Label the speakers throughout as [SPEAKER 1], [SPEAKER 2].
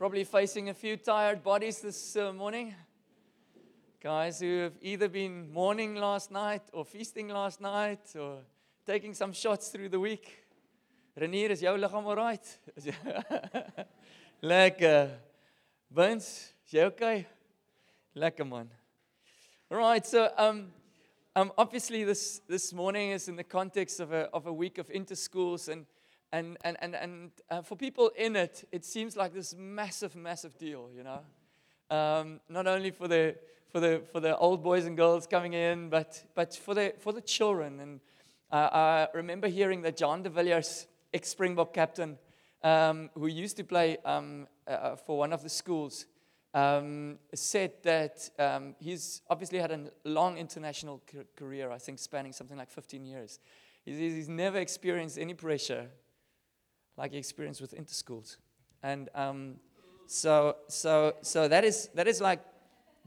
[SPEAKER 1] Probably facing a few tired bodies this uh, morning. Guys who have either been mourning last night or feasting last night or taking some shots through the week. Renier, is jou liggaam alright? Lekker. Vince, is jy okay? Lekker man. All right, so um um obviously this this morning is in the context of a of a week of interschools and and and and, and uh, for people in it, it seems like this massive, massive deal, you know. Um, not only for the for the for the old boys and girls coming in, but but for the for the children. And uh, I remember hearing that Jean de Villiers, ex Springbok captain, um, who used to play um, uh, for one of the schools, um, said that um, he's obviously had a long international career. I think spanning something like 15 years. He's, he's never experienced any pressure like you experienced with interschools. And um, so, so, so that is that is like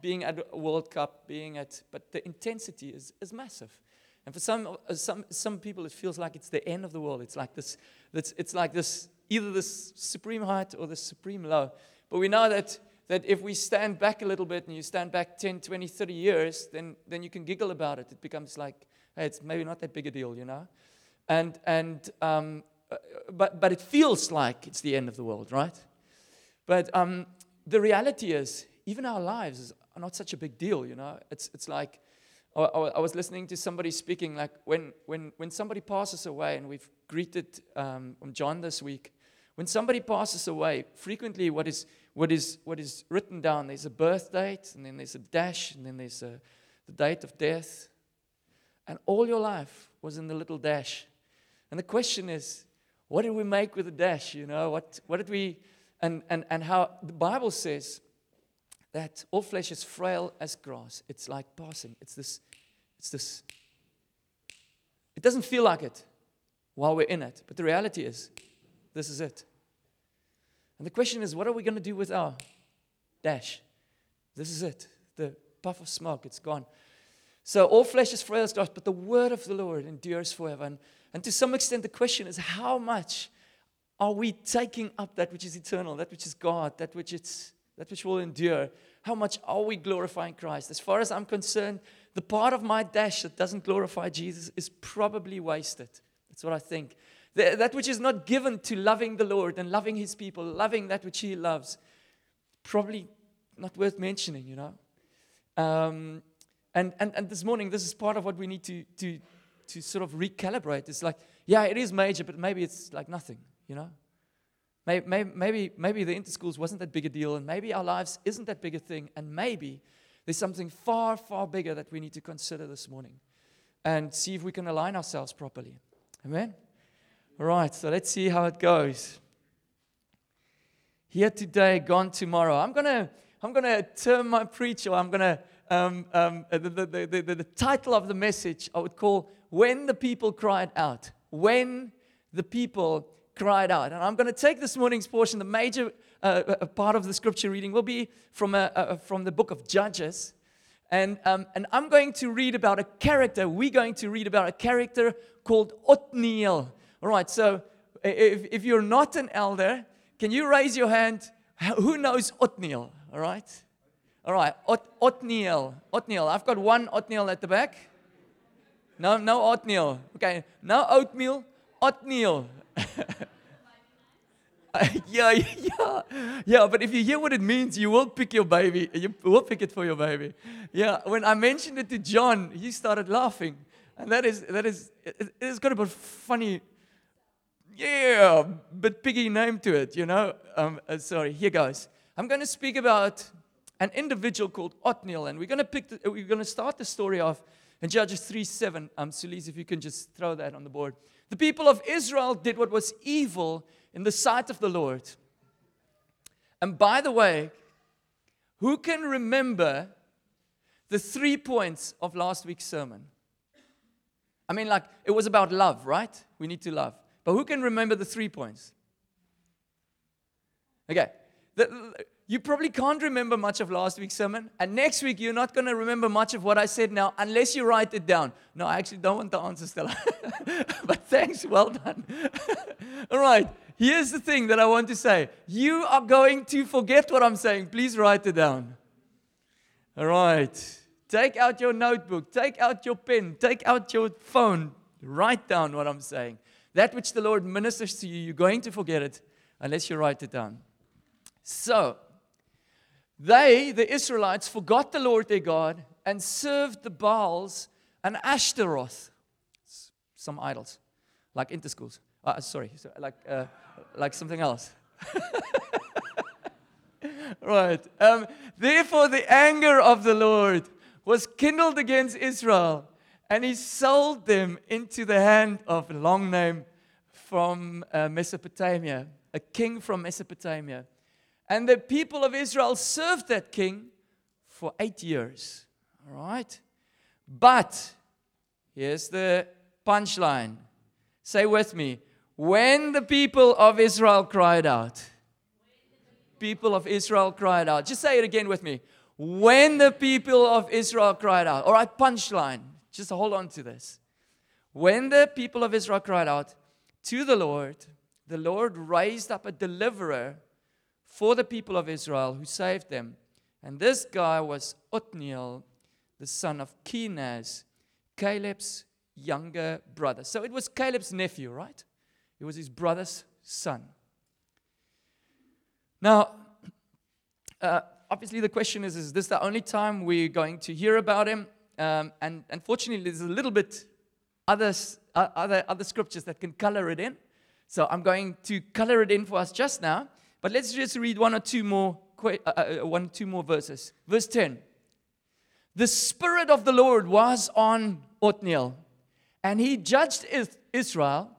[SPEAKER 1] being at a World Cup, being at, but the intensity is, is massive. And for some, uh, some, some people, it feels like it's the end of the world. It's like this, it's, it's like this, either this supreme height or the supreme low. But we know that, that if we stand back a little bit and you stand back 10, 20, 30 years, then, then you can giggle about it. It becomes like, hey, it's maybe not that big a deal, you know? And, and, um, but, but it feels like it's the end of the world, right? But um, the reality is, even our lives are not such a big deal, you know? It's, it's like, I, I was listening to somebody speaking, like when, when, when somebody passes away, and we've greeted um, John this week, when somebody passes away, frequently what is, what, is, what is written down, there's a birth date, and then there's a dash, and then there's a, the date of death. And all your life was in the little dash. And the question is, what did we make with the dash? You know, what, what did we, and, and, and how the Bible says that all flesh is frail as grass. It's like passing. It's this, it's this. It doesn't feel like it while we're in it, but the reality is, this is it. And the question is, what are we going to do with our dash? This is it. The puff of smoke, it's gone. So all flesh is frail as grass, but the word of the Lord endures forever. And and to some extent, the question is how much are we taking up that which is eternal, that which is God, that which, it's, that which will endure? How much are we glorifying Christ? As far as I'm concerned, the part of my dash that doesn't glorify Jesus is probably wasted. That's what I think. The, that which is not given to loving the Lord and loving His people, loving that which He loves, probably not worth mentioning, you know. Um, and, and, and this morning, this is part of what we need to, to, to sort of recalibrate. It's like, yeah, it is major, but maybe it's like nothing, you know? Maybe, maybe, maybe the interschools wasn't that big a deal, and maybe our lives isn't that big a thing, and maybe there's something far, far bigger that we need to consider this morning and see if we can align ourselves properly. Amen? All right, so let's see how it goes. Here today, gone tomorrow. I'm going to I'm to term my preacher, I'm going to, um, um, the, the, the, the, the title of the message, I would call when the people cried out. When the people cried out. And I'm going to take this morning's portion, the major uh, uh part of the scripture reading will be from, a, a, from the book of Judges. And, um, and I'm going to read about a character, we're going to read about a character called Othniel. All right, so if, if you're not an elder, can you raise your hand? Who knows Othniel? All right? All right, Ot- Othniel. Othniel. I've got one Othniel at the back. No, no oatmeal. Okay, no oatmeal, oatmeal. yeah, yeah, yeah. But if you hear what it means, you will pick your baby. You will pick it for your baby. Yeah. When I mentioned it to John, he started laughing, and that is that is it, it's got a bit funny. Yeah, but piggy name to it, you know. Um, uh, sorry. Here goes. I'm going to speak about an individual called Othniel, and we're going to pick. The, we're going to start the story off in Judges 3 7, um, Sulis, if you can just throw that on the board. The people of Israel did what was evil in the sight of the Lord. And by the way, who can remember the three points of last week's sermon? I mean, like, it was about love, right? We need to love. But who can remember the three points? Okay. The, you probably can't remember much of last week's sermon. And next week, you're not going to remember much of what I said now unless you write it down. No, I actually don't want the answer, Stella. but thanks, well done. All right. here's the thing that I want to say. You are going to forget what I'm saying. Please write it down. All right. Take out your notebook, take out your pen, take out your phone, write down what I'm saying. That which the Lord ministers to you, you're going to forget it unless you write it down. So, they, the Israelites, forgot the Lord their God and served the Baals and Ashtaroth, some idols, like interschools. Uh, sorry, like, uh, like something else. right. Um, Therefore, the anger of the Lord was kindled against Israel, and he sold them into the hand of a long name from uh, Mesopotamia, a king from Mesopotamia. And the people of Israel served that king for eight years. All right? But here's the punchline. Say with me. When the people of Israel cried out, people of Israel cried out. Just say it again with me. When the people of Israel cried out. All right, punchline. Just hold on to this. When the people of Israel cried out to the Lord, the Lord raised up a deliverer for the people of Israel who saved them. And this guy was Othniel, the son of Kenaz, Caleb's younger brother. So it was Caleb's nephew, right? It was his brother's son. Now, uh, obviously, the question is is this the only time we're going to hear about him? Um, and unfortunately, there's a little bit others, uh, other, other scriptures that can color it in. So I'm going to color it in for us just now. But let's just read one or two more, uh, uh, uh, one two more verses. Verse 10. The Spirit of the Lord was on Othniel, and he judged Israel.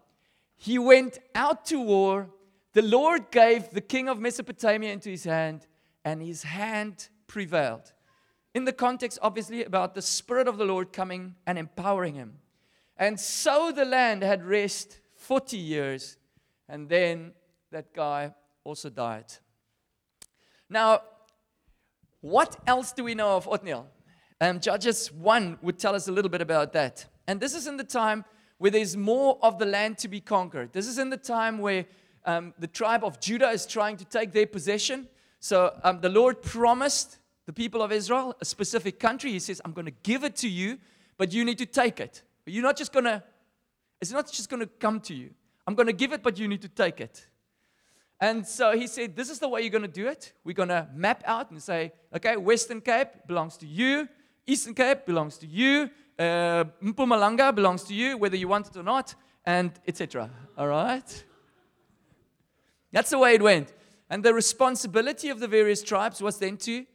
[SPEAKER 1] He went out to war the Lord gave the king of Mesopotamia into his hand, and his hand prevailed. In the context, obviously, about the Spirit of the Lord coming and empowering him. And so the land had rest 40 years, and then that guy also died. Now, what else do we know of Othniel? Um, Judges 1 would tell us a little bit about that. And this is in the time where there's more of the land to be conquered. This is in the time where um, the tribe of Judah is trying to take their possession. So um, the Lord promised the people of Israel a specific country. He says, I'm going to give it to you, but you need to take it. You're not just going to, it's not just going to come to you. I'm going to give it, but you need to take it. And so he said, This is the way you're going to do it. We're going to map out and say, okay, Western Cape belongs to you, Eastern Cape belongs to you, uh, Mpumalanga belongs to you, whether you want it or not, and etc. All right? That's the way it went. And the responsibility of the various tribes was then to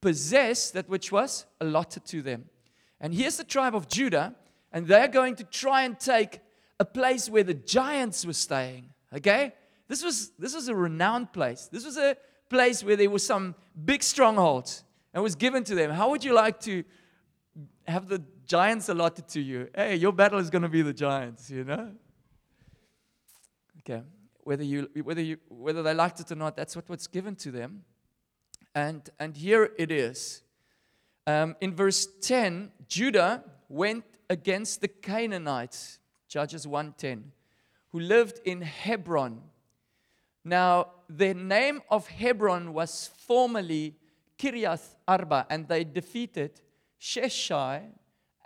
[SPEAKER 1] possess that which was allotted to them. And here's the tribe of Judah, and they're going to try and take a place where the giants were staying. Okay? This was, this was a renowned place. This was a place where there was some big strongholds and was given to them. How would you like to have the giants allotted to you? Hey, your battle is going to be the giants, you know? Okay whether, you, whether, you, whether they liked it or not, that's what was given to them. And, and here it is. Um, in verse 10, Judah went against the Canaanites, Judges 1:10, who lived in Hebron. Now, the name of Hebron was formerly Kiriath Arba, and they defeated Sheshai,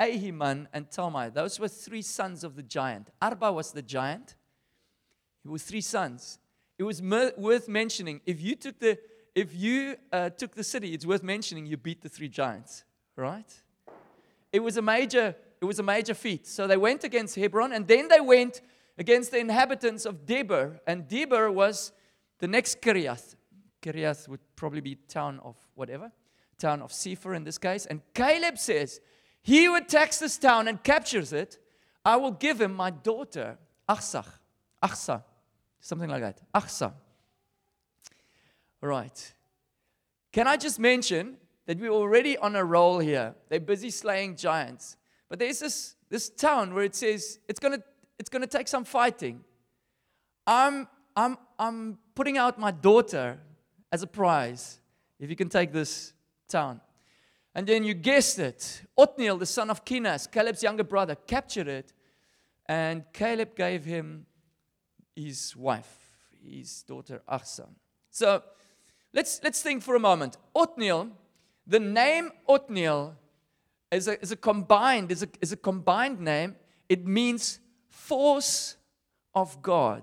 [SPEAKER 1] Ahiman, and Talmai. Those were three sons of the giant. Arba was the giant, it was three sons. It was worth mentioning. If you took the if you uh, took the city, it's worth mentioning you beat the three giants, right? It was a major it was a major feat. So they went against Hebron, and then they went against the inhabitants of Debir, and Debir was the next Kiriath. Kiriath would probably be town of whatever, town of Sepher in this case. And Caleb says, He who attacks this town and captures it, I will give him my daughter, Achsah. Achsa. Something like that. Achsa. Right. Can I just mention that we're already on a roll here? They're busy slaying giants. But there's this, this town where it says it's going to it's gonna take some fighting. I'm, I'm, I'm putting out my daughter as a prize if you can take this town. And then you guessed it. Othniel, the son of Kenaz, Caleb's younger brother, captured it. And Caleb gave him his wife, his daughter Achsa. So let's, let's think for a moment. Othniel, the name Othniel is a, is a combined, is a, is a combined name. It means force of God.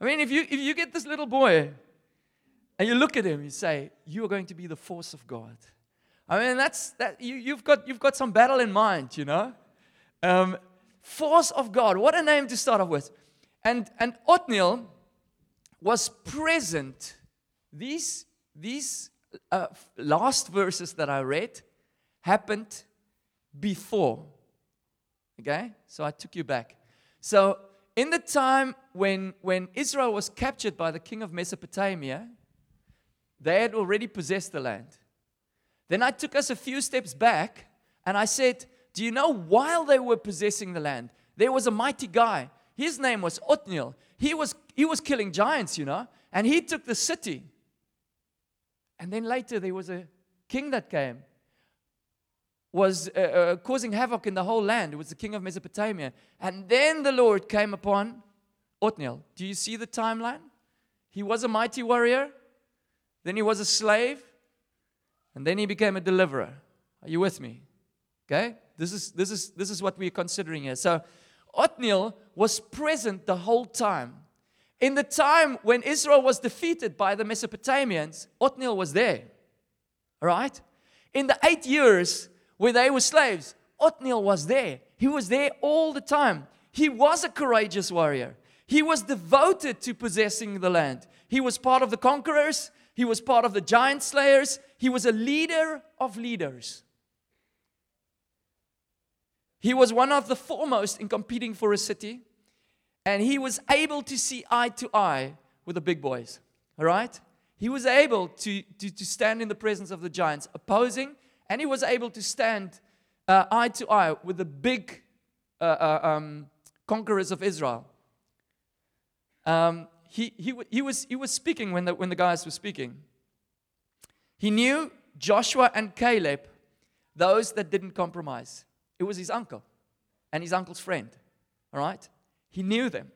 [SPEAKER 1] I mean, if you, if you get this little boy and you look at him, you say, You are going to be the force of God. I mean, that's that you, you've got you've got some battle in mind, you know. Um, force of God. What a name to start off with. And and Othniel was present. These these uh, last verses that I read happened before. Okay, so I took you back. So in the time when when Israel was captured by the king of Mesopotamia, they had already possessed the land. Then I took us a few steps back and I said, Do you know while they were possessing the land, there was a mighty guy. His name was Othniel. He was, he was killing giants, you know, and he took the city. And then later there was a king that came, was uh, uh, causing havoc in the whole land. It was the king of Mesopotamia. And then the Lord came upon Othniel. Do you see the timeline? He was a mighty warrior, then he was a slave, and then he became a deliverer. Are you with me? Okay? This is, this is, this is what we're considering here. So, Othniel was present the whole time. In the time when Israel was defeated by the Mesopotamians, Othniel was there. All right? In the eight years where they were slaves, Othniel was there. He was there all the time. He was a courageous warrior. He was devoted to possessing the land. He was part of the conquerors. He was part of the giant slayers. He was a leader of leaders. He was one of the foremost in competing for a city, and he was able to see eye to eye with the big boys. All right? He was able to, to, to stand in the presence of the giants, opposing, and he was able to stand uh, eye to eye with the big uh, uh, um, conquerors of Israel. Um, he, he, he, was, he was speaking when the, when the guys were speaking. He knew Joshua and Caleb, those that didn't compromise. It was his uncle and his uncle's friend. All right? He knew them.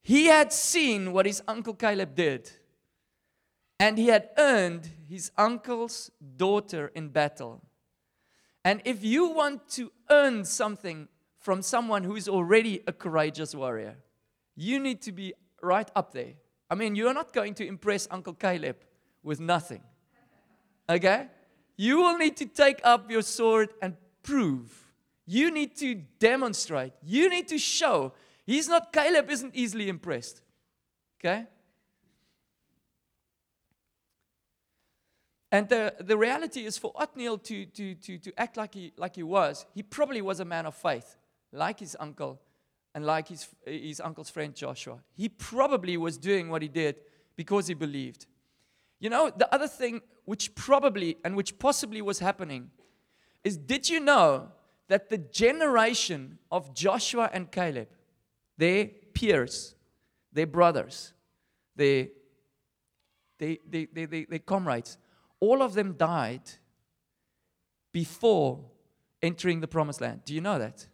[SPEAKER 1] He had seen what his uncle Caleb did, and he had earned his uncle's daughter in battle. And if you want to earn something from someone who is already a courageous warrior, you need to be right up there. I mean, you're not going to impress Uncle Caleb with nothing. Okay? You will need to take up your sword and prove. You need to demonstrate. You need to show. He's not, Caleb isn't easily impressed. Okay? And the, the reality is for Othniel to, to, to, to act like he, like he was, he probably was a man of faith, like his uncle and like his, his uncle's friend Joshua. He probably was doing what he did because he believed. You know, the other thing which probably and which possibly was happening is did you know that the generation of Joshua and Caleb, their peers, their brothers, their, their, their, their, their, their comrades, all of them died before entering the promised land. Do you know that?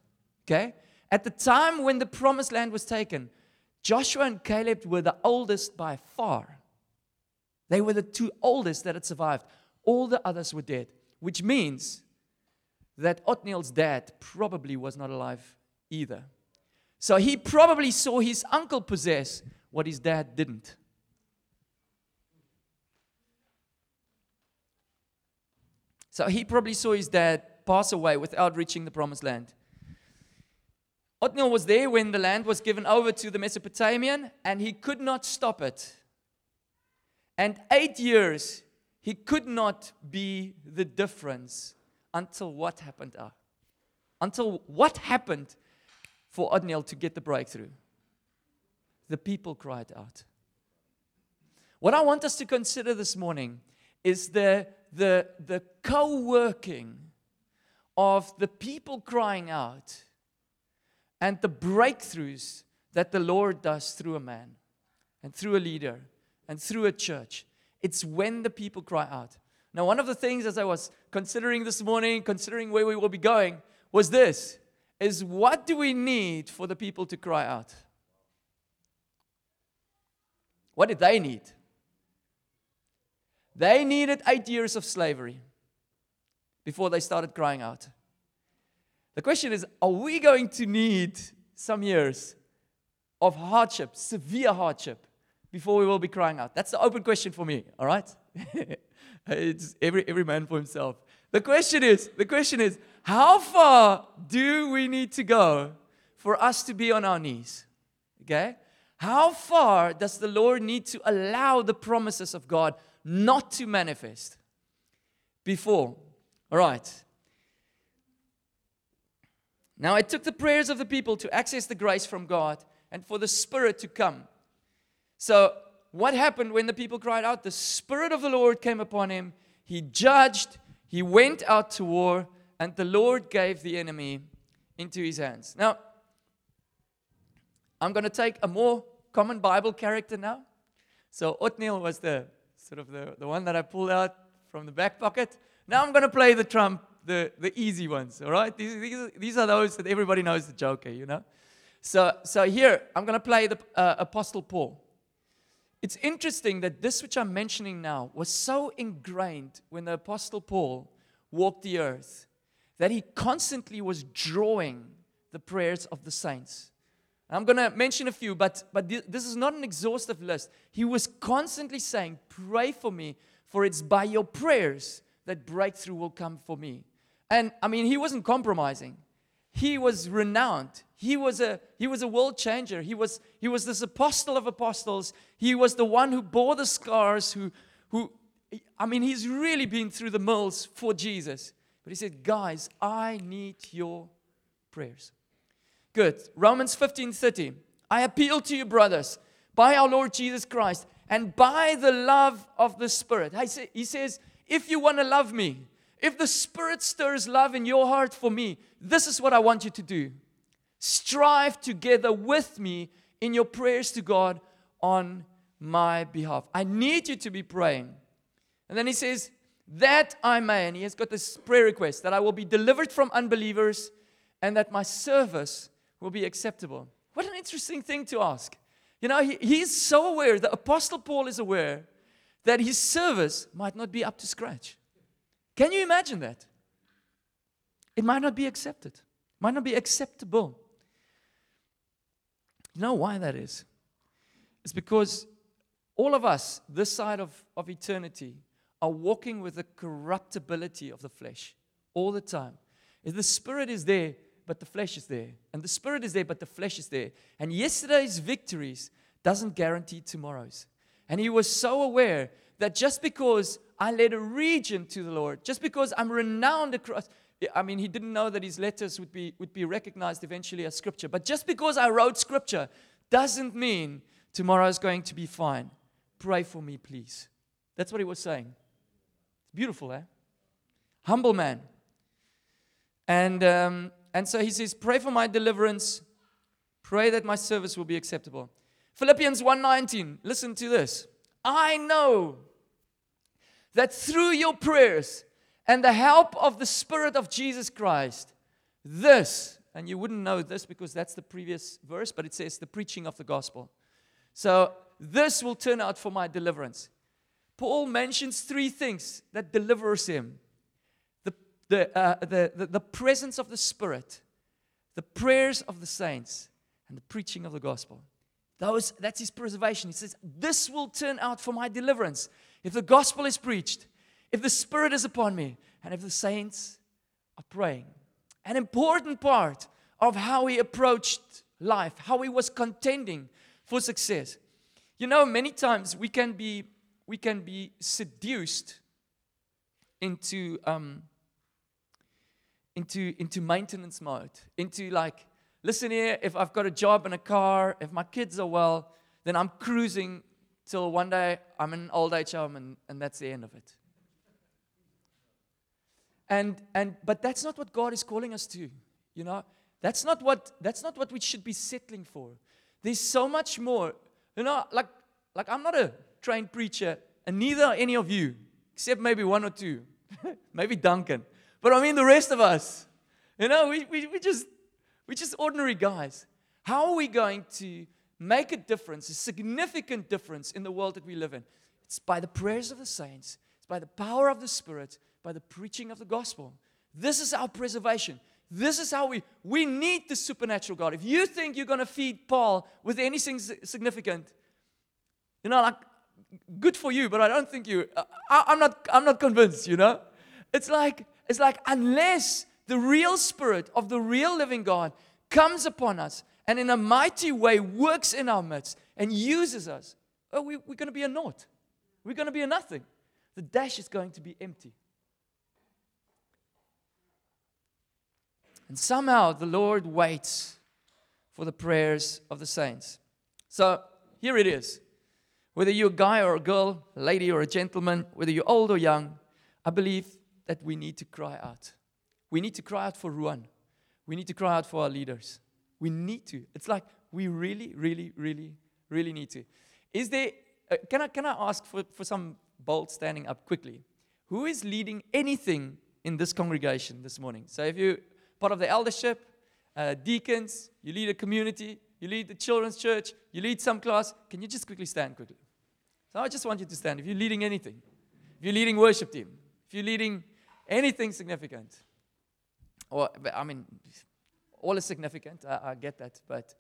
[SPEAKER 1] Okay? At the time when the promised land was taken, Joshua and Caleb were the oldest by far. They were the two oldest that had survived. All the others were dead, which means that Othniel's dad probably was not alive either. So he probably saw his uncle possess what his dad didn't. So he probably saw his dad pass away without reaching the promised land. Othniel was there when the land was given over to the Mesopotamian, and he could not stop it. And eight years, he could not be the difference until what happened? Uh, until what happened for Othniel to get the breakthrough? The people cried out. What I want us to consider this morning is the, the, the co working of the people crying out and the breakthroughs that the Lord does through a man and through a leader and through a church. It's when the people cry out. Now, one of the things as I was considering this morning, considering where we will be going, was this is what do we need for the people to cry out? What did they need? They needed eight years of slavery before they started crying out. The question is are we going to need some years of hardship, severe hardship, before we will be crying out? That's the open question for me, all right? it's every, every man for himself. The question is, the question is, how far do we need to go for us to be on our knees? Okay? How far does the Lord need to allow the promises of God not to manifest before? All right. Now I took the prayers of the people to access the grace from God and for the Spirit to come. So, what happened when the people cried out? The Spirit of the Lord came upon him. He judged, he went out to war, and the Lord gave the enemy into his hands. Now, I'm going to take a more common Bible character now. So, Othniel was the sort of the, the one that I pulled out from the back pocket. Now I'm going to play the trump, the, the easy ones, all right? These, these, these are those that everybody knows the joker, you know? So, so here, I'm going to play the uh, Apostle Paul. It's interesting that this which I'm mentioning now was so ingrained when the Apostle Paul walked the earth that he constantly was drawing the prayers of the saints. I'm going to mention a few, but, but this is not an exhaustive list. He was constantly saying, Pray for me, for it's by your prayers that breakthrough will come for me. And I mean, he wasn't compromising. He was renowned. He was a, he was a world changer. He was, he was this apostle of apostles. He was the one who bore the scars, who, who, I mean, he's really been through the mills for Jesus. But he said, Guys, I need your prayers. Good. Romans 15 30. I appeal to you, brothers, by our Lord Jesus Christ and by the love of the Spirit. He says, if you want to love me, if the Spirit stirs love in your heart for me, this is what I want you to do. Strive together with me in your prayers to God on my behalf. I need you to be praying. And then he says, That I may, and he has got this prayer request, that I will be delivered from unbelievers and that my service will be acceptable. What an interesting thing to ask. You know, he, he's so aware, the Apostle Paul is aware that his service might not be up to scratch. Can you imagine that? It might not be accepted, might not be acceptable. You know why that is? It's because all of us, this side of, of eternity, are walking with the corruptibility of the flesh all the time. If the spirit is there, but the flesh is there. And the spirit is there, but the flesh is there. And yesterday's victories doesn't guarantee tomorrow's. And he was so aware that just because I led a region to the Lord, just because I'm renowned across, I mean, he didn't know that his letters would be, would be recognized eventually as scripture. But just because I wrote scripture doesn't mean tomorrow is going to be fine. Pray for me, please. That's what he was saying. It's beautiful, eh? Humble man. And um, and so he says, Pray for my deliverance. Pray that my service will be acceptable. Philippians 1:19. Listen to this. I know that through your prayers and the help of the Spirit of Jesus Christ, this, and you wouldn't know this because that's the previous verse, but it says the preaching of the gospel. So this will turn out for my deliverance. Paul mentions three things that delivers him the, uh, the, the, the presence of the Spirit, the prayers of the saints, and the preaching of the gospel. Those, that's his preservation. He says, This will turn out for my deliverance. If the gospel is preached, if the Spirit is upon me, and if the saints are praying. An important part of how he approached life, how he was contending for success. You know, many times we can be, we can be seduced into um, into, into maintenance mode, into like, listen here, if I've got a job and a car, if my kids are well, then I'm cruising till one day I'm an old age home and, and that's the end of it. And, and, but that's not what God is calling us to, you know. That's not what, that's not what we should be settling for. There's so much more. You know, like, like I'm not a trained preacher, and neither are any of you, except maybe one or two, maybe Duncan. But I mean, the rest of us, you know, we, we, we just, we're just ordinary guys. How are we going to make a difference, a significant difference in the world that we live in, it's by the prayers of the saints, it's by the power of the Spirit, by the preaching of the gospel. This is our preservation. This is how we we need the supernatural God. If you think you're going to feed Paul with anything significant, you know, like good for you, but I don't think you. I, I'm not. I'm not convinced. You know, it's like it's like unless the real Spirit of the real living God comes upon us and in a mighty way works in our midst and uses us, oh, we, we're going to be a naught. We're going to be a nothing. The dash is going to be empty. And somehow the Lord waits for the prayers of the saints. So here it is. Whether you're a guy or a girl, a lady or a gentleman, whether you're old or young, I believe that we need to cry out. We need to cry out for Ruan. We need to cry out for our leaders. We need to. It's like we really, really, really, really need to. Is there, uh, can, I, can I ask for, for some bold standing up quickly? Who is leading anything in this congregation this morning? So if you're part of the eldership, uh, deacons, you lead a community, you lead the children's church, you lead some class, can you just quickly stand quickly? So I just want you to stand. If you're leading anything, if you're leading worship team, if you're leading anything significant, or I mean, all is significant. I, I get that, but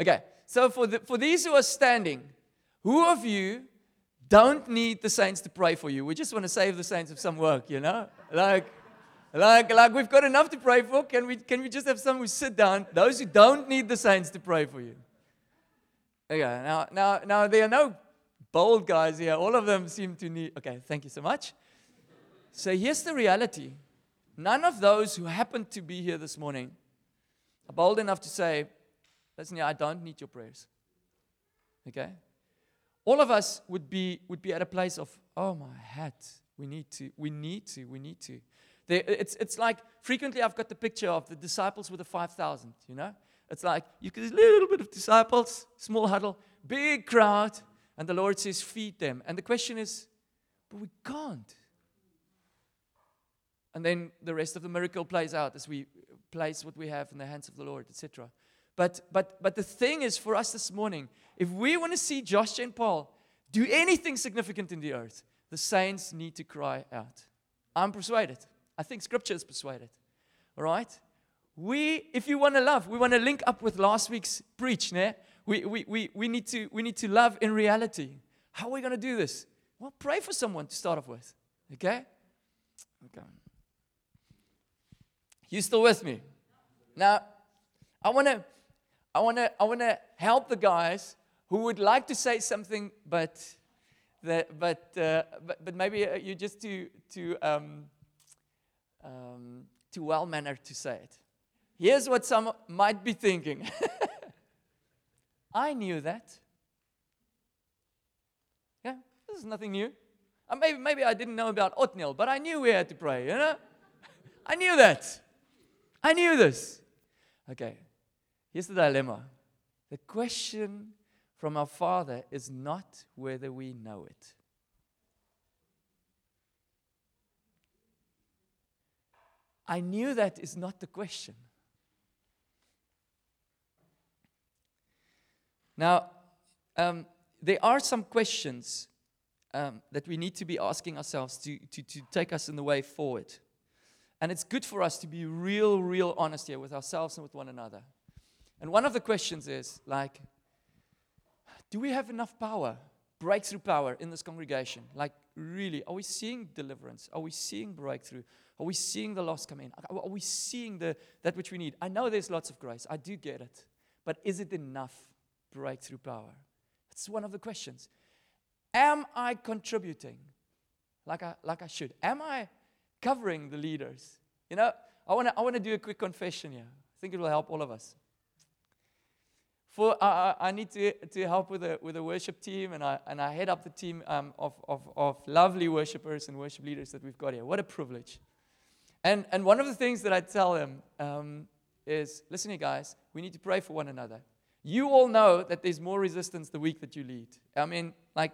[SPEAKER 1] okay. So for the, for these who are standing, who of you don't need the saints to pray for you? We just want to save the saints of some work, you know, like. Like, like we've got enough to pray for. Can we, can we just have some who sit down? Those who don't need the saints to pray for you. Okay, now, now, now there are no bold guys here. All of them seem to need. Okay, thank you so much. So here's the reality None of those who happen to be here this morning are bold enough to say, Listen, I don't need your prayers. Okay? All of us would be, would be at a place of, Oh my hat, we need to, we need to, we need to. It's, it's like frequently I've got the picture of the disciples with the 5,000, you know? It's like you get a little bit of disciples, small huddle, big crowd, and the Lord says, feed them. And the question is, but we can't. And then the rest of the miracle plays out as we place what we have in the hands of the Lord, etc. But, but, but the thing is for us this morning, if we want to see Josh and Paul do anything significant in the earth, the saints need to cry out. I'm persuaded. I think scripture is persuaded. All right? We, if you want to love, we want to link up with last week's preach. Ne? We, we, we, we, need to, we need to love in reality. How are we going to do this? Well, pray for someone to start off with. Okay? Okay. You still with me? Now, I want to I want to I want to help the guys who would like to say something but but uh, but, but maybe uh, you're just too too um, um, too well mannered to say it. Here's what some might be thinking. I knew that. Yeah, this is nothing new. Uh, maybe, maybe I didn't know about Othniel, but I knew we had to pray, you know? I knew that. I knew this. Okay, here's the dilemma. The question from our Father is not whether we know it. I knew that is not the question. Now, um, there are some questions um, that we need to be asking ourselves to, to, to take us in the way forward. And it's good for us to be real, real honest here with ourselves and with one another. And one of the questions is like, do we have enough power, breakthrough power in this congregation? Like, really, are we seeing deliverance? Are we seeing breakthrough? Are we seeing the lost come in? Are we seeing the, that which we need? I know there's lots of grace. I do get it. But is it enough breakthrough power? That's one of the questions. Am I contributing like I, like I should? Am I covering the leaders. You know, I want to I wanna do a quick confession here. I think it will help all of us. For uh, I need to, to help with the, with the worship team, and I, and I head up the team um, of, of, of lovely worshipers and worship leaders that we've got here. What a privilege. And, and one of the things that I tell them um, is listen here, guys, we need to pray for one another. You all know that there's more resistance the week that you lead. I mean, like,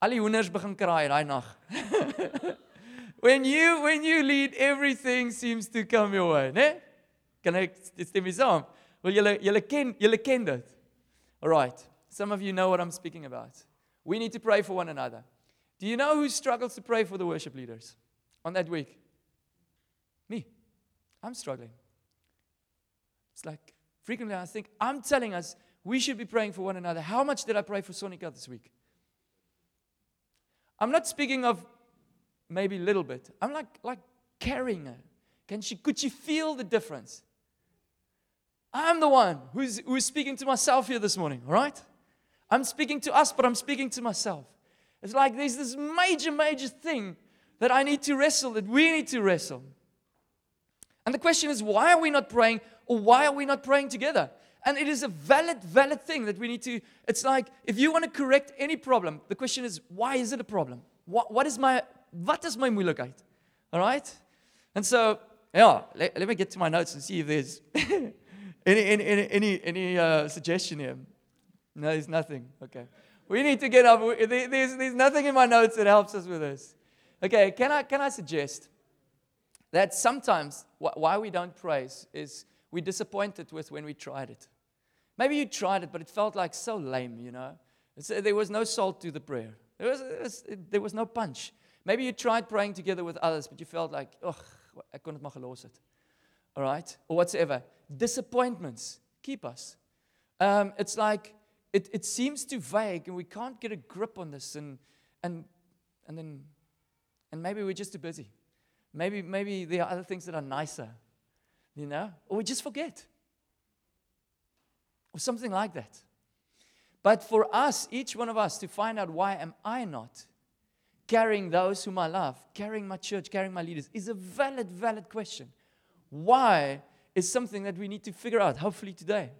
[SPEAKER 1] Al die hoenders begin kraai daai nag. when you when you lead everything seems to come your way, né? Kan ek stem mee saam? Well, julle julle ken julle ken dit. All right. Some of you know what I'm speaking about. We need to pray for one another. Do you know who struggles to pray for the worship leaders on that week? Me. I'm struggling. It's like frequently I think I'm telling us we should be praying for one another. How much did I pray for Sonica this week? I'm not speaking of maybe a little bit. I'm like like carrying her. Can she could she feel the difference? I'm the one who's who's speaking to myself here this morning, all right? I'm speaking to us, but I'm speaking to myself. It's like there's this major, major thing that I need to wrestle, that we need to wrestle. And the question is, why are we not praying or why are we not praying together? And it is a valid, valid thing that we need to. It's like if you want to correct any problem, the question is, why is it a problem? What, what is my, what is my moeilijkheid? All right? And so, yeah, let, let me get to my notes and see if there's any, any, any, any, any uh, suggestion here. No, there's nothing. Okay. We need to get up. There's, there's nothing in my notes that helps us with this. Okay, can I, can I suggest that sometimes why we don't praise is we're disappointed with when we tried it. Maybe you tried it, but it felt like so lame, you know. Uh, there was no salt to the prayer, there was, it was, it, there was no punch. Maybe you tried praying together with others, but you felt like, oh, I couldn't maar it. All right? Or whatsoever. Disappointments keep us. Um, it's like it, it seems too vague and we can't get a grip on this and, and, and then and maybe we're just too busy maybe maybe there are other things that are nicer you know? Or we just forget. Or something like that. But for us each one of us to find out why am i not carrying those whom i love carrying my church carrying my leaders is a valid valid question. Why is something that we need to figure out hopefully today?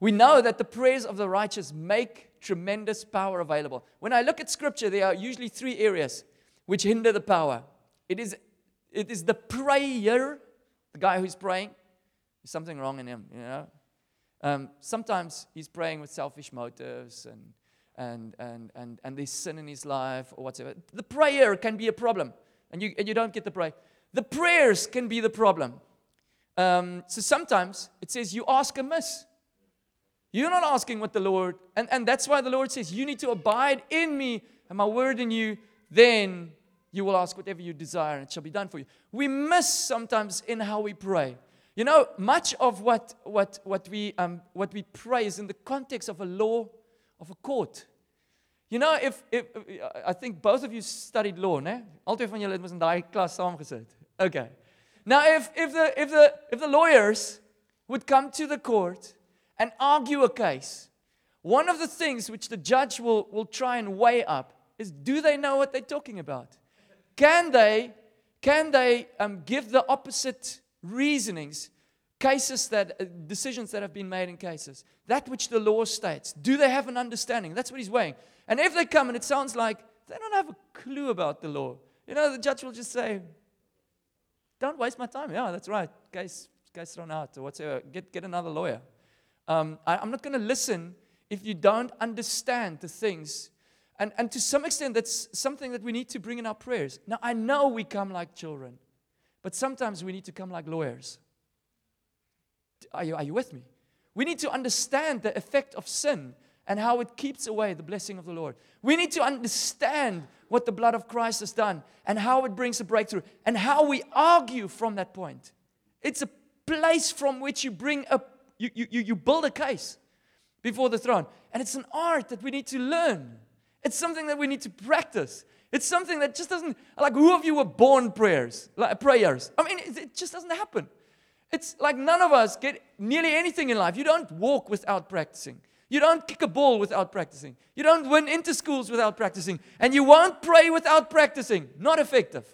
[SPEAKER 1] We know that the prayers of the righteous make tremendous power available. When I look at scripture, there are usually three areas which hinder the power. It is, it is the prayer, the guy who's praying, there's something wrong in him, you know. Um, sometimes he's praying with selfish motives and, and, and, and, and there's sin in his life or whatever. The prayer can be a problem, and you, and you don't get the prayer. The prayers can be the problem. Um, so sometimes it says you ask amiss. You're not asking what the Lord, and, and that's why the Lord says, You need to abide in me and my word in you, then you will ask whatever you desire and it shall be done for you. We miss sometimes in how we pray. You know, much of what, what, what, we, um, what we pray is in the context of a law, of a court. You know, if, if I think both of you studied law, né? Altyd van julle het mos in daai klas saamgesit. Okay. Now if if the if the if the lawyers would come to the court and argue a case, one of the things which the judge will, will try and weigh up is do they know what they're talking about? Can they, can they um, give the opposite reasonings, cases that, uh, decisions that have been made in cases? That which the law states. Do they have an understanding? That's what he's weighing. And if they come and it sounds like they don't have a clue about the law, you know, the judge will just say, don't waste my time. Yeah, that's right. Case, case thrown out or whatever. Get, get another lawyer. Um, I, I'm not going to listen if you don't understand the things. And, and to some extent, that's something that we need to bring in our prayers. Now, I know we come like children, but sometimes we need to come like lawyers. Are you, are you with me? We need to understand the effect of sin and how it keeps away the blessing of the Lord. We need to understand what the blood of Christ has done and how it brings a breakthrough and how we argue from that point. It's a place from which you bring a you, you, you build a case before the throne. And it's an art that we need to learn. It's something that we need to practice. It's something that just doesn't, like, who of you were born prayers, like prayers? I mean, it, just doesn't happen. It's like none of us get nearly anything in life. You don't walk without practicing. You don't kick a ball without practicing. You don't win into schools without practicing. And you won't pray without practicing. Not effective.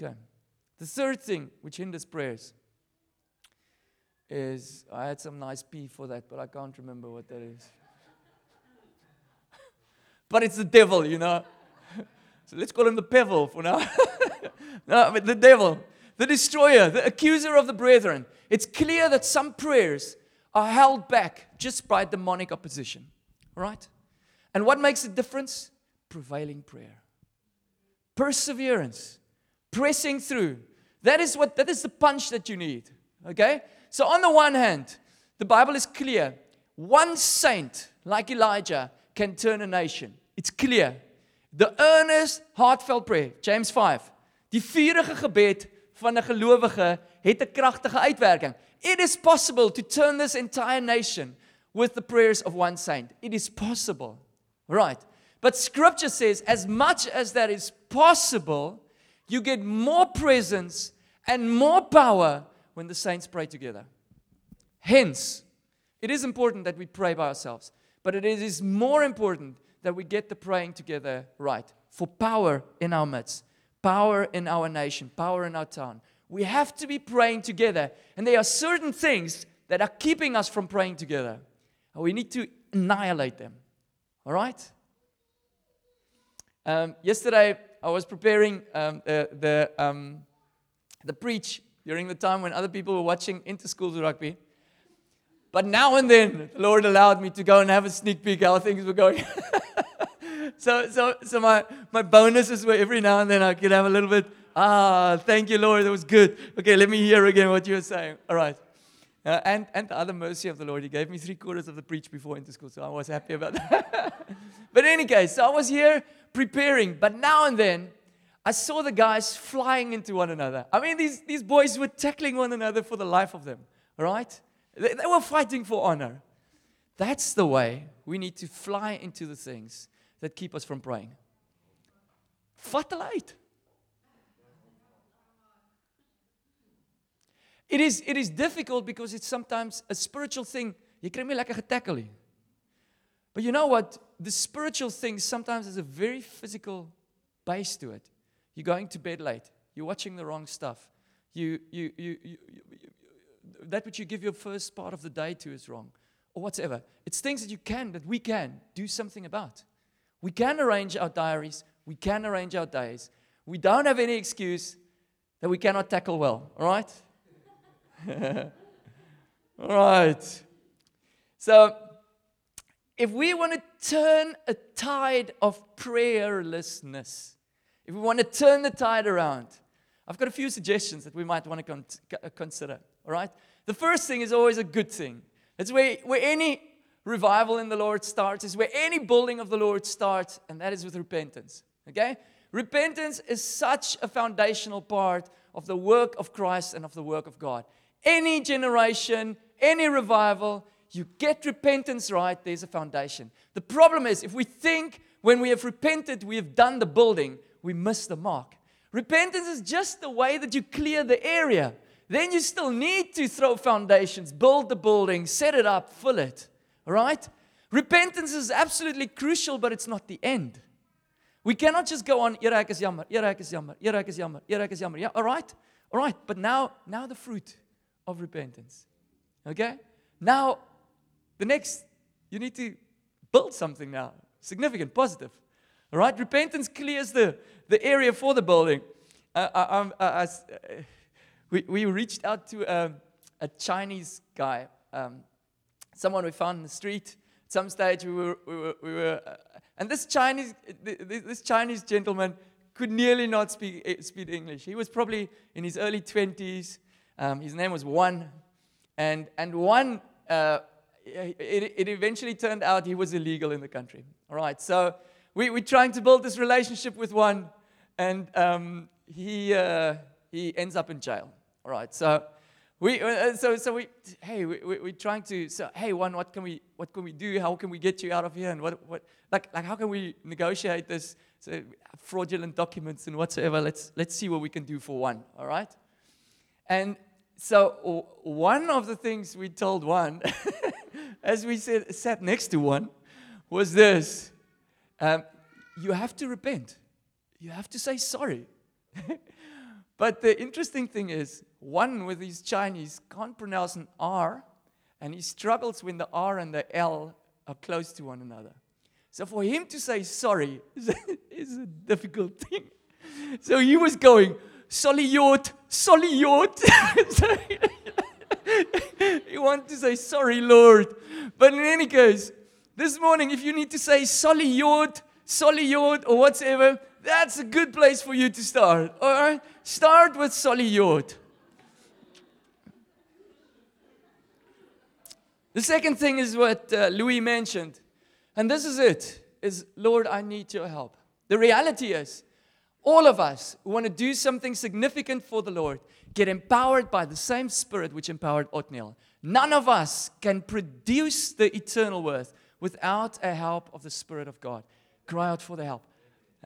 [SPEAKER 1] Okay. The third thing which hinders prayers is I had some nice P for that, but I can't remember what that is. but it's the devil, you know. so let's call him the devil for now. no, but the devil, the destroyer, the accuser of the brethren. It's clear that some prayers are held back just by demonic opposition. Right? And what makes the difference? Prevailing prayer. Perseverance. Pressing through That is what that is the punch that you need. Okay? So on the one hand, the Bible is clear. One saint like Elijah can turn a nation. It's clear. The earnest, heartfelt prayer, James 5. Die vurige gebed van 'n gelowige het 'n kragtige uitwerking. It is possible to turn this entire nation with the prayers of one saint. It is possible. Right. But scripture says as much as that is possible, you get more presence and more power when the saints pray together. Hence, it is important that we pray by ourselves, but it is more important that we get the praying together right for power in our midst, power in our nation, power in our town. We have to be praying together, and there are certain things that are keeping us from praying together. And we need to annihilate them. All right? Um, yesterday, I was preparing um, the, the, um, the preach during the time when other people were watching inter-schools rugby. But now and then, the Lord allowed me to go and have a sneak peek how things were going. so, so, so my, my bonuses were every now and then I could have a little bit, ah, thank you, Lord, that was good. Okay, let me hear again what you were saying. All right. Uh, and, and the other mercy of the Lord, He gave me three quarters of the preach before into school, so I was happy about that. but in any case, so I was here preparing, but now and then, I saw the guys flying into one another. I mean, these, these boys were tackling one another for the life of them, right? They, they were fighting for honor. That's the way we need to fly into the things that keep us from praying. Vat light. It is, it is difficult because it's sometimes a spiritual thing. You kry my lekker getackle. But you know what? The spiritual thing sometimes has a very physical base to it. You're going to bed late. You're watching the wrong stuff. You, you, you, you, you that which you give your first part of the day to is wrong, or whatever. It's things that you can, that we can do something about. We can arrange our diaries, we can arrange our days. We don't have any excuse that we cannot tackle well, all right? all right. So, if we want to turn a tide of prayerlessness, if we want to turn the tide around, I've got a few suggestions that we might want to con- uh, consider. All right? The first thing is always a good thing. It's where, where any revival in the Lord starts, is where any building of the Lord starts, and that is with repentance. Okay? Repentance is such a foundational part of the work of Christ and of the work of God. Any generation, any revival, you get repentance right, there's a foundation. The problem is, if we think when we have repented, we have done the building, we miss the mark. Repentance is just the way that you clear the area. Then you still need to throw foundations, build the building, set it up, fill it. All right? Repentance is absolutely crucial, but it's not the end. We cannot just go on, Here is jammer, Here is jammer, Here is jammer, Here is jammer. Yeah, all right? All right, but now now the fruit of repentance. Okay? Now the next you need to build something now. Significant, positive. Right? Repentance clears the the area for the building. Uh, I, I, I, we, we reached out to a, a Chinese guy, um, someone we found in the street. At some stage, we were, we were, we were uh, and this Chinese, this Chinese gentleman could nearly not speak, eh, speak English. He was probably in his early 20s. Um, his name was Wan. And, and Juan, uh, it, it eventually turned out he was illegal in the country. All right, so we, we're trying to build this relationship with one, and um, he, uh, he ends up in jail. All right. So we, uh, uh, so, so we, hey, we, we, we're trying to, so, hey, one, what can we, what can we do? How can we get you out of here? And what, what, like, like, how can we negotiate this? So fraudulent documents and whatsoever. Let's, let's see what we can do for one. All right. And so one of the things we told one, as we said, sat next to one, was this: um, you have to repent. You have to say sorry. but the interesting thing is, one with his Chinese can't pronounce an R, and he struggles when the R and the L are close to one another. So for him to say sorry is a difficult thing. So he was going, yacht, Solly yacht. he wanted to say sorry, Lord. But in any case, this morning, if you need to say Solly yacht, or whatever, That's a good place for you to start. All right? Start with Soliot. The second thing is what uh, Louis mentioned. And this is it is Lord, I need your help. The reality is all of us who want to do something significant for the Lord get empowered by the same spirit which empowered Othniel. None of us can produce the eternal worth without a help of the Spirit of God. Cry out for the help.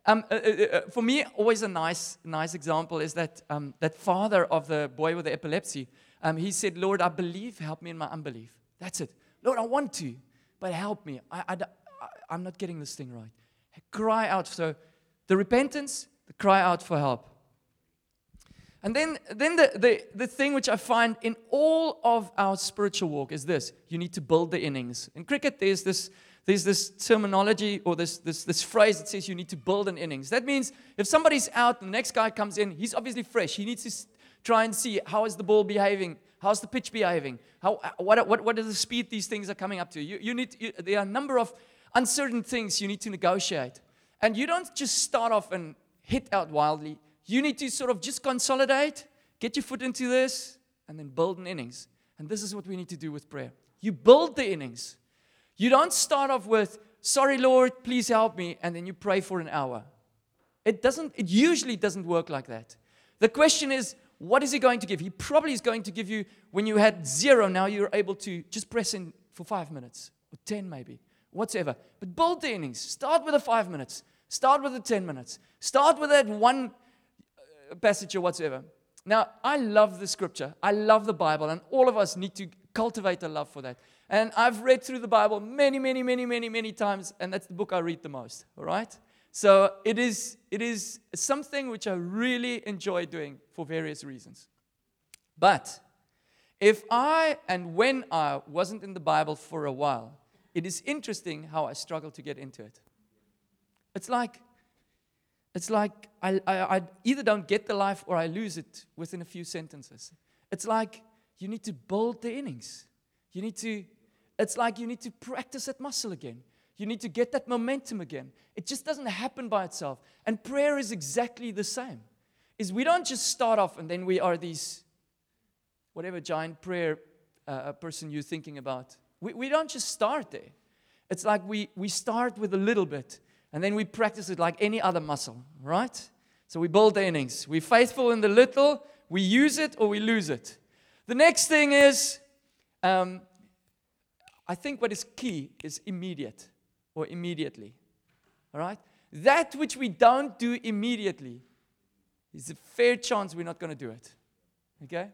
[SPEAKER 1] Um, uh, uh, uh, for me, always a nice, nice example is that um, that father of the boy with the epilepsy. Um, he said, "Lord, I believe. Help me in my unbelief. That's it. Lord, I want to, but help me. I, I, I, am not getting this thing right. Cry out. So, the repentance, the cry out for help. And then, then the, the, the thing which I find in all of our spiritual walk is this you need to build the innings. In cricket, there's this, there's this terminology or this, this, this phrase that says you need to build an innings. That means if somebody's out, the next guy comes in, he's obviously fresh. He needs to try and see how is the ball behaving, how's the pitch behaving, how, uh, what, what, what is the speed these things are coming up to. You, you need, you, there are a number of uncertain things you need to negotiate. And you don't just start off and hit out wildly. You need to sort of just consolidate, get your foot into this, and then build an innings. And this is what we need to do with prayer. You build the innings. You don't start off with, sorry, Lord, please help me, and then you pray for an hour. It doesn't, it usually doesn't work like that. The question is, what is he going to give? He probably is going to give you, when you had zero, now you're able to just press in for five minutes, or 10 maybe, whatever. But build the innings. Start with the five minutes. Start with the 10 minutes. Start with that one passage or whatsoever. Now, I love the scripture. I love the Bible, and all of us need to cultivate a love for that. And I've read through the Bible many, many, many, many, many times, and that's the book I read the most. All right? So it is, it is something which I really enjoy doing for various reasons. But if I and when I wasn't in the Bible for a while, it is interesting how I struggle to get into it. It's like, it's like I, I, I either don't get the life or I lose it within a few sentences. It's like you need to build the innings. You need to, it's like you need to practice that muscle again. You need to get that momentum again. It just doesn't happen by itself. And prayer is exactly the same. Is we don't just start off and then we are these whatever giant prayer uh, person you're thinking about. We, we don't just start there. It's like we, we start with a little bit and then we practice it like any other muscle, right? So we build the innings. We're faithful in the little, we use it or we lose it. The next thing is, um, I think what is key is immediate or immediately. All right? That which we don't do immediately is a fair chance we're not going to do it. Okay?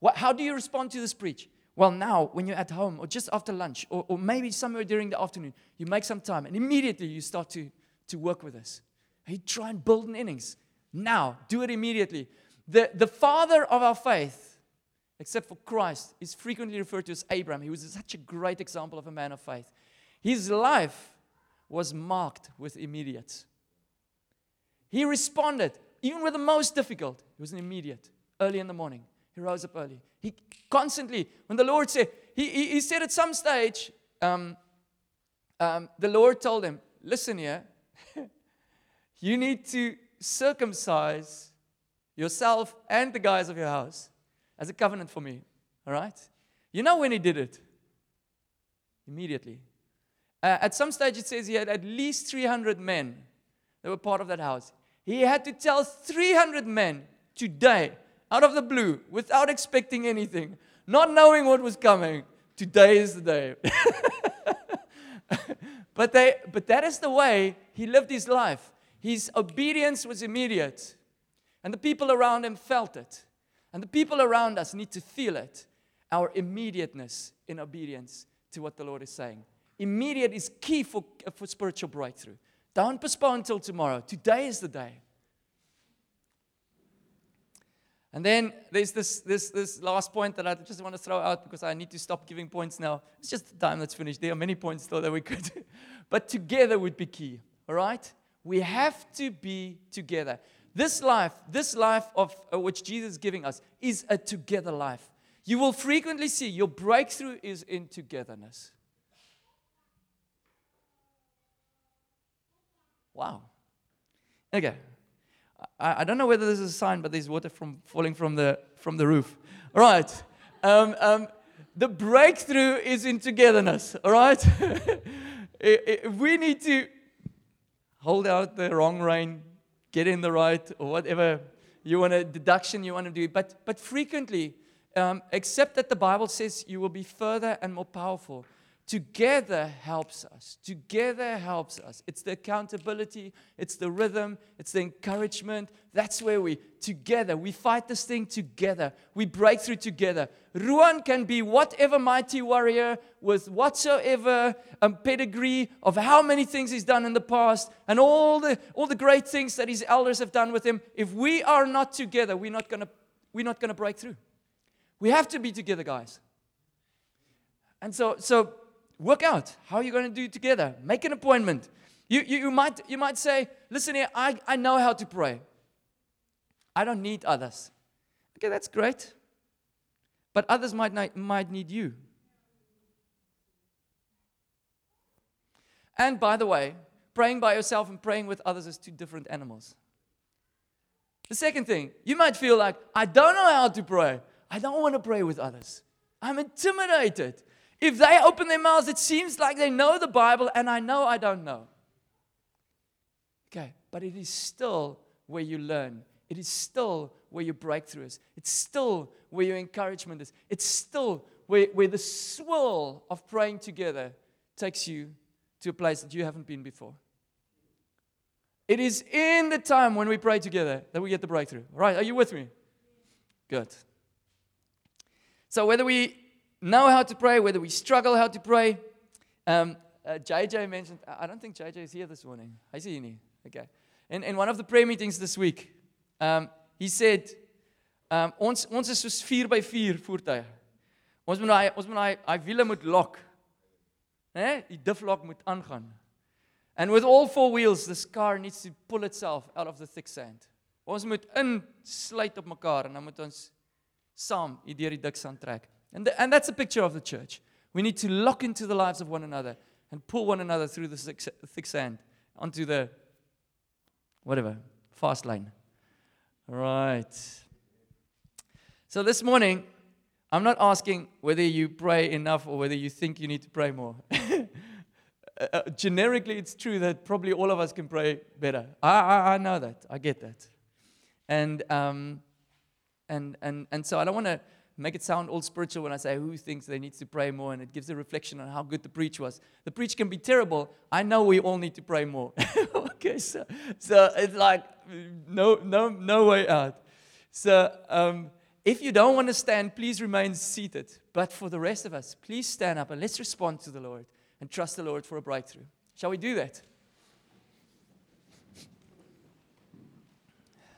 [SPEAKER 1] What, how do you respond to this preach? Well, now, when you're at home or just after lunch or, or maybe somewhere during the afternoon, you make some time and immediately you start to, to work with this. You try and build an innings. Now, do it immediately. The, the father of our faith, except for Christ, is frequently referred to as Abraham. He was such a great example of a man of faith. His life was marked with immediate. He responded, even with the most difficult, it was an immediate, early in the morning. He rose up early. He constantly, when the Lord said, he, he, he said at some stage, um, um, the Lord told him, Listen here, you need to circumcise yourself and the guys of your house as a covenant for me. All right? You know when he did it? Immediately. Uh, at some stage, it says he had at least 300 men that were part of that house. He had to tell 300 men today, out of the blue, without expecting anything, not knowing what was coming, today is the day. but, they, but that is the way he lived his life. His obedience was immediate, and the people around him felt it. And the people around us need to feel it our immediateness in obedience to what the Lord is saying. Immediate is key for, for spiritual breakthrough. Don't postpone until tomorrow. Today is the day. And then there's this, this, this last point that I just want to throw out because I need to stop giving points now. It's just the time that's finished. There are many points still that we could. but together would be key, all right? We have to be together. This life, this life of uh, which Jesus is giving us, is a together life. You will frequently see your breakthrough is in togetherness. Wow. Okay. I, I don't know whether this is a sign, but there's water from falling from the from the roof. All right. Um, um, the breakthrough is in togetherness. All right. we need to hold out the wrong rein, get in the right, or whatever you want a deduction you want to do. But but frequently, um, except that the Bible says you will be further and more powerful. Together helps us. Together helps us. It's the accountability, it's the rhythm, it's the encouragement. That's where we, together, we fight this thing together. We break through together. Ruan can be whatever mighty warrior with whatsoever um, pedigree of how many things he's done in the past and all the, all the great things that his elders have done with him. If we are not together, we're not gonna we're not to break through. We have to be together, guys. And so, so work out how you're going to do together. Make an appointment. You, you, you, might, you might say, listen here, I, I know how to pray. I don't need others. Okay, that's great. But others might, not, might need you. And by the way, praying by yourself and praying with others is two different animals. The second thing, you might feel like, I don't know how to pray. I don't want to pray with others. I'm intimidated. If they open their mouths, it seems like they know the Bible, and I know I don't know. Okay, but it is still where you learn. It is still where your breakthrough is. It's still where your encouragement is. It's still where, where the swirl of praying together takes you to a place that you haven't been before. It is in the time when we pray together that we get the breakthrough. Right? Are you with me? Good. So, whether we know how to pray, whether we struggle how to pray. Um, uh, JJ mentioned, I don't think JJ is here this morning. I see you. Okay. In, in one of the prayer meetings this week, um, he said, um, ons, ons is soos 4 by 4 voertuie. Ons moet hy ons moet hy hy wiele moet lok. Né? Die difflock moet aangaan. And with all four wheels, this car needs to pull itself out of the thick sand. Ons moet insluit op mekaar en dan moet ons saam deur die dik sand trek. And, the, and that's a picture of the church. We need to lock into the lives of one another and pull one another through the thick, sand onto the, whatever, fast lane. All right. So this morning, I'm not asking whether you pray enough or whether you think you need to pray more. Uh, uh, generically, it's true that probably all of us can pray better. I, I, I know that. I get that. And, um, and, and, and so I don't want to make it sound all spiritual when I say who thinks they need to pray more, and it gives a reflection on how good the preach was. The preach can be terrible. I know we all need to pray more. okay, so so it's like no no no way out. So um, if you don't want to stand, please remain seated. But for the rest of us, please stand up and let's respond to the Lord and trust the Lord for a breakthrough. Shall we do that?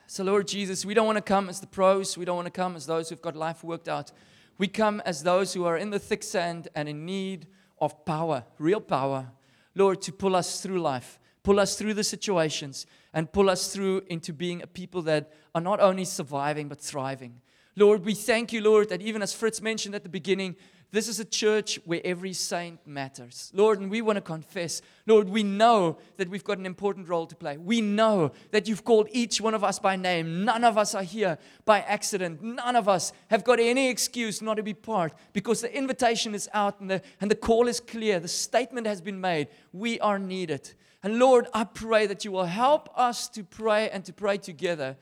[SPEAKER 1] So, Lord Jesus, we don't want to come as the pros. We don't want to come as those who've got life worked out. We come as those who are in the thick sand and in need of power, real power, Lord, to pull us through life, pull us through the situations, and pull us through into being a people that are not only surviving but thriving. Lord, we thank you, Lord, that even as Fritz mentioned at the beginning, this is a church where every saint matters. Lord, and we want to confess, Lord, we know that we've got an important role to play. We know that you've called each one of us by name. None of us are here by accident. None of us have got any excuse not to be part because the invitation is out and the, and the call is clear. The statement has been made. We are needed. And Lord, I pray that you will help us to pray and to pray together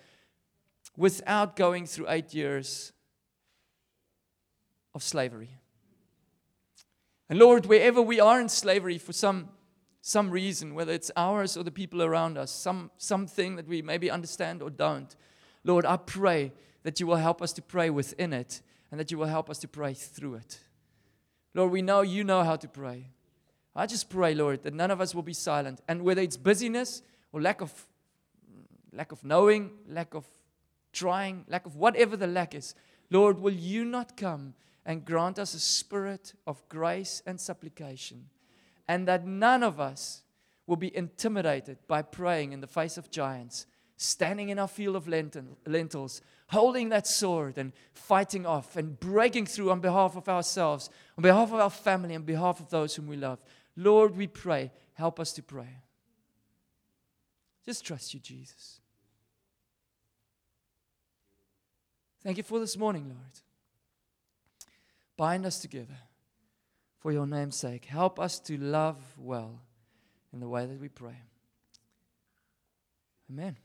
[SPEAKER 1] without going through eight years of slavery. And Lord, wherever we are in slavery for some, some reason, whether it's ours or the people around us, some, something that we maybe understand or don't, Lord, I pray that you will help us to pray within it and that you will help us to pray through it. Lord, we know you know how to pray. I just pray, Lord, that none of us will be silent. And whether it's busyness or lack of lack of knowing, lack of trying, lack of whatever the lack is, Lord, will you not come and grant us a spirit of grace and supplication, and that none of us will be intimidated by praying in the face of giants, standing in our field of lentils, holding that sword and fighting off and breaking through on behalf of ourselves, on behalf of our family, on behalf of those whom we love. Lord, we pray, help us to pray. Just trust you, Jesus. Thank you for this morning, Lord. Bind us together for your name's sake. Help us to love well in the way that we pray. Amen.